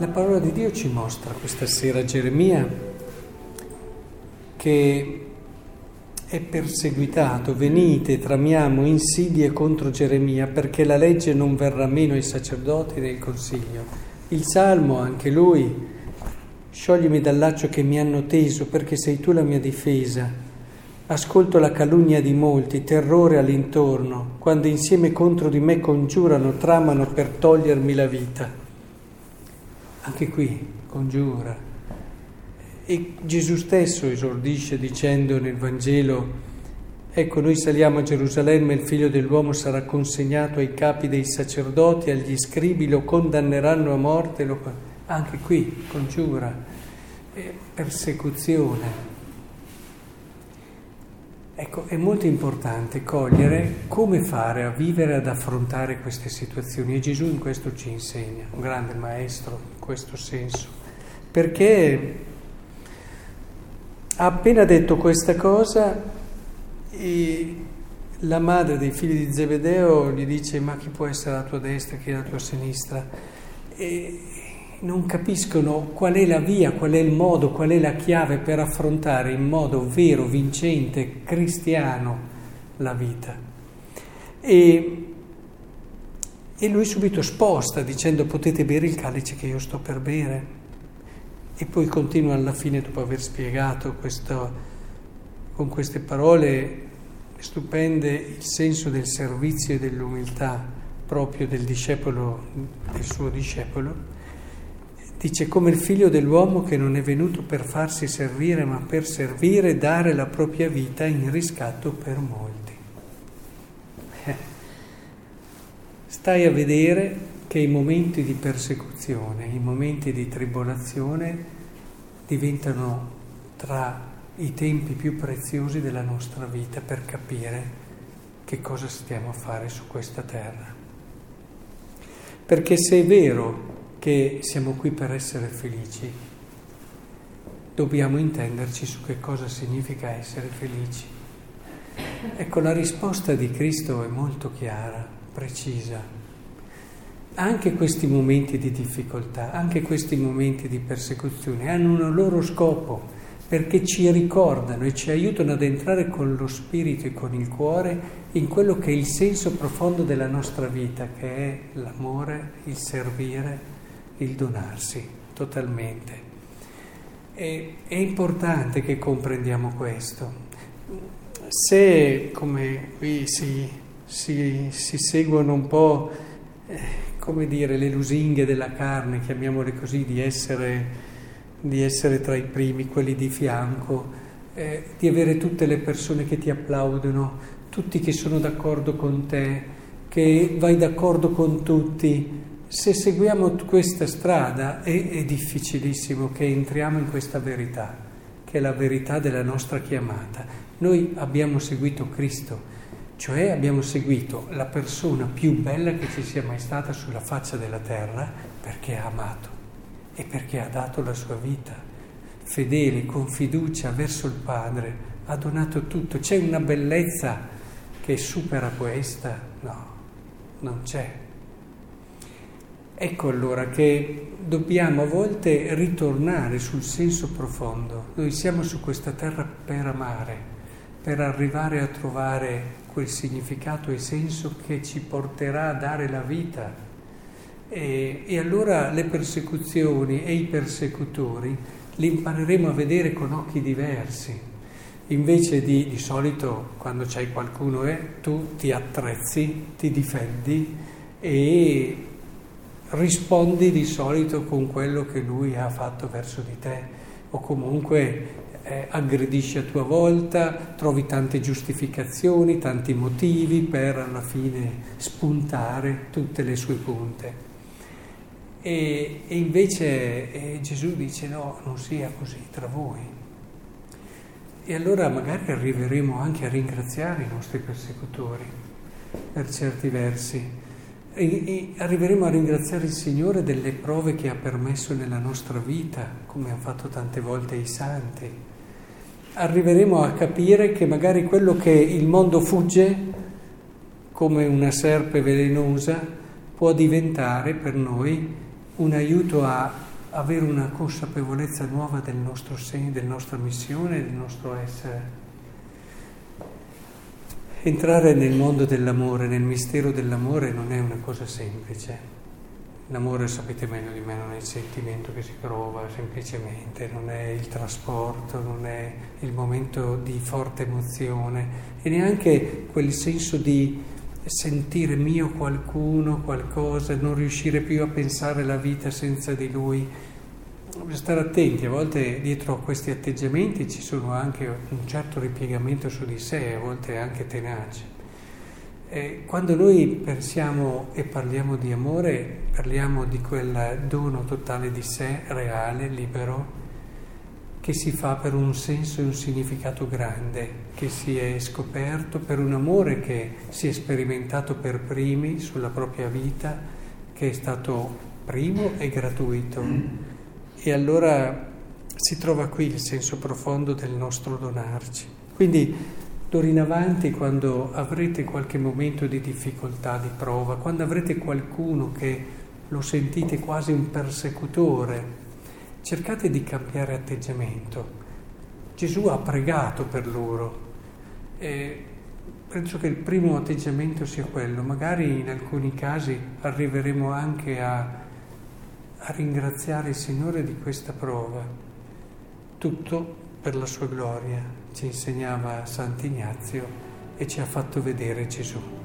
La parola di Dio ci mostra questa sera Geremia che è perseguitato, venite, tramiamo insidie contro Geremia perché la legge non verrà meno ai sacerdoti nel consiglio. Il Salmo, anche lui, scioglimi dal laccio che mi hanno teso perché sei tu la mia difesa. Ascolto la calunnia di molti, terrore all'intorno, quando insieme contro di me congiurano, tramano per togliermi la vita anche qui congiura. E Gesù stesso esordisce dicendo nel Vangelo, ecco noi saliamo a Gerusalemme, il figlio dell'uomo sarà consegnato ai capi dei sacerdoti, agli scribi, lo condanneranno a morte, lo... anche qui congiura, persecuzione. Ecco, è molto importante cogliere come fare a vivere, ad affrontare queste situazioni e Gesù in questo ci insegna, un grande maestro in questo senso, perché ha appena detto questa cosa e la madre dei figli di Zebedeo gli dice ma chi può essere alla tua destra, chi è alla tua sinistra? E non capiscono qual è la via, qual è il modo, qual è la chiave per affrontare in modo vero, vincente, cristiano la vita. E, e lui subito sposta dicendo potete bere il calice che io sto per bere. E poi continua alla fine, dopo aver spiegato questo, con queste parole stupende il senso del servizio e dell'umiltà proprio del discepolo, del suo discepolo, Dice come il figlio dell'uomo che non è venuto per farsi servire, ma per servire e dare la propria vita in riscatto per molti. Eh. Stai a vedere che i momenti di persecuzione, i momenti di tribolazione diventano tra i tempi più preziosi della nostra vita per capire che cosa stiamo a fare su questa terra. Perché se è vero che siamo qui per essere felici, dobbiamo intenderci su che cosa significa essere felici. Ecco, la risposta di Cristo è molto chiara, precisa. Anche questi momenti di difficoltà, anche questi momenti di persecuzione hanno un loro scopo, perché ci ricordano e ci aiutano ad entrare con lo spirito e con il cuore in quello che è il senso profondo della nostra vita, che è l'amore, il servire, il donarsi totalmente. E, è importante che comprendiamo questo. Se, come qui si, si, si seguono un po', eh, come dire, le lusinghe della carne, chiamiamole così, di essere, di essere tra i primi, quelli di fianco, eh, di avere tutte le persone che ti applaudono, tutti che sono d'accordo con te, che vai d'accordo con tutti, se seguiamo questa strada è, è, difficilissimo che entriamo in questa verità, che è la verità della nostra chiamata. Noi abbiamo seguito Cristo, cioè abbiamo seguito la persona più bella che ci sia mai stata sulla faccia della terra perché ha amato e perché ha dato la sua vita, fedele, con fiducia verso il Padre, ha donato tutto. C'è una bellezza che supera questa? No, non c'è. Ecco allora che dobbiamo a volte ritornare sul senso profondo. Noi siamo su questa terra per amare, per arrivare a trovare quel significato e senso che ci porterà a dare la vita. E, e allora le persecuzioni e i persecutori li impareremo a vedere con occhi diversi. Invece di, di solito, quando c'hai qualcuno, eh, tu ti attrezzi, ti difendi e rispondi di solito con quello che lui ha fatto verso di te o comunque eh, aggredisci a tua volta, trovi tante giustificazioni, tanti motivi per alla fine spuntare tutte le sue punte. E, e invece eh, Gesù dice no, non sia così tra voi. E allora magari arriveremo anche a ringraziare i nostri persecutori per certi versi e, arriveremo a ringraziare il Signore delle prove che ha permesso nella nostra vita, come hanno fatto tante volte i santi. Arriveremo a capire che magari quello che il mondo fugge, come una serpe velenosa, può diventare per noi un aiuto a avere una consapevolezza nuova del nostro segno, della nostra missione, del nostro essere. Entrare nel mondo dell'amore, nel mistero dell'amore non è una cosa semplice. L'amore, sapete meglio di me, non è il sentimento che si prova semplicemente, non è il trasporto, non è il momento di forte emozione e neanche quel senso di sentire mio qualcuno, qualcosa, non riuscire più a pensare la vita senza di lui. Bisogna stare attenti, a volte dietro a questi atteggiamenti ci sono anche un certo ripiegamento su di sé, a volte anche tenace. Eh, quando noi pensiamo e parliamo di amore, parliamo di quel dono totale di sé, reale, libero, che si fa per un senso e un significato grande, che si è scoperto per un amore che si è sperimentato per primi sulla propria vita, che è stato primo e gratuito. E allora si trova qui il senso profondo del nostro donarci. Quindi D'ora in avanti, quando avrete qualche momento di difficoltà, di prova, quando avrete qualcuno che lo sentite quasi un persecutore, cercate di cambiare atteggiamento. Gesù ha pregato per loro e penso che il primo atteggiamento sia quello. Magari in alcuni casi arriveremo anche a, a ringraziare il Signore di questa prova. Tutto per la sua gloria, ci insegnava Sant'Ignazio e ci ha fatto vedere Gesù.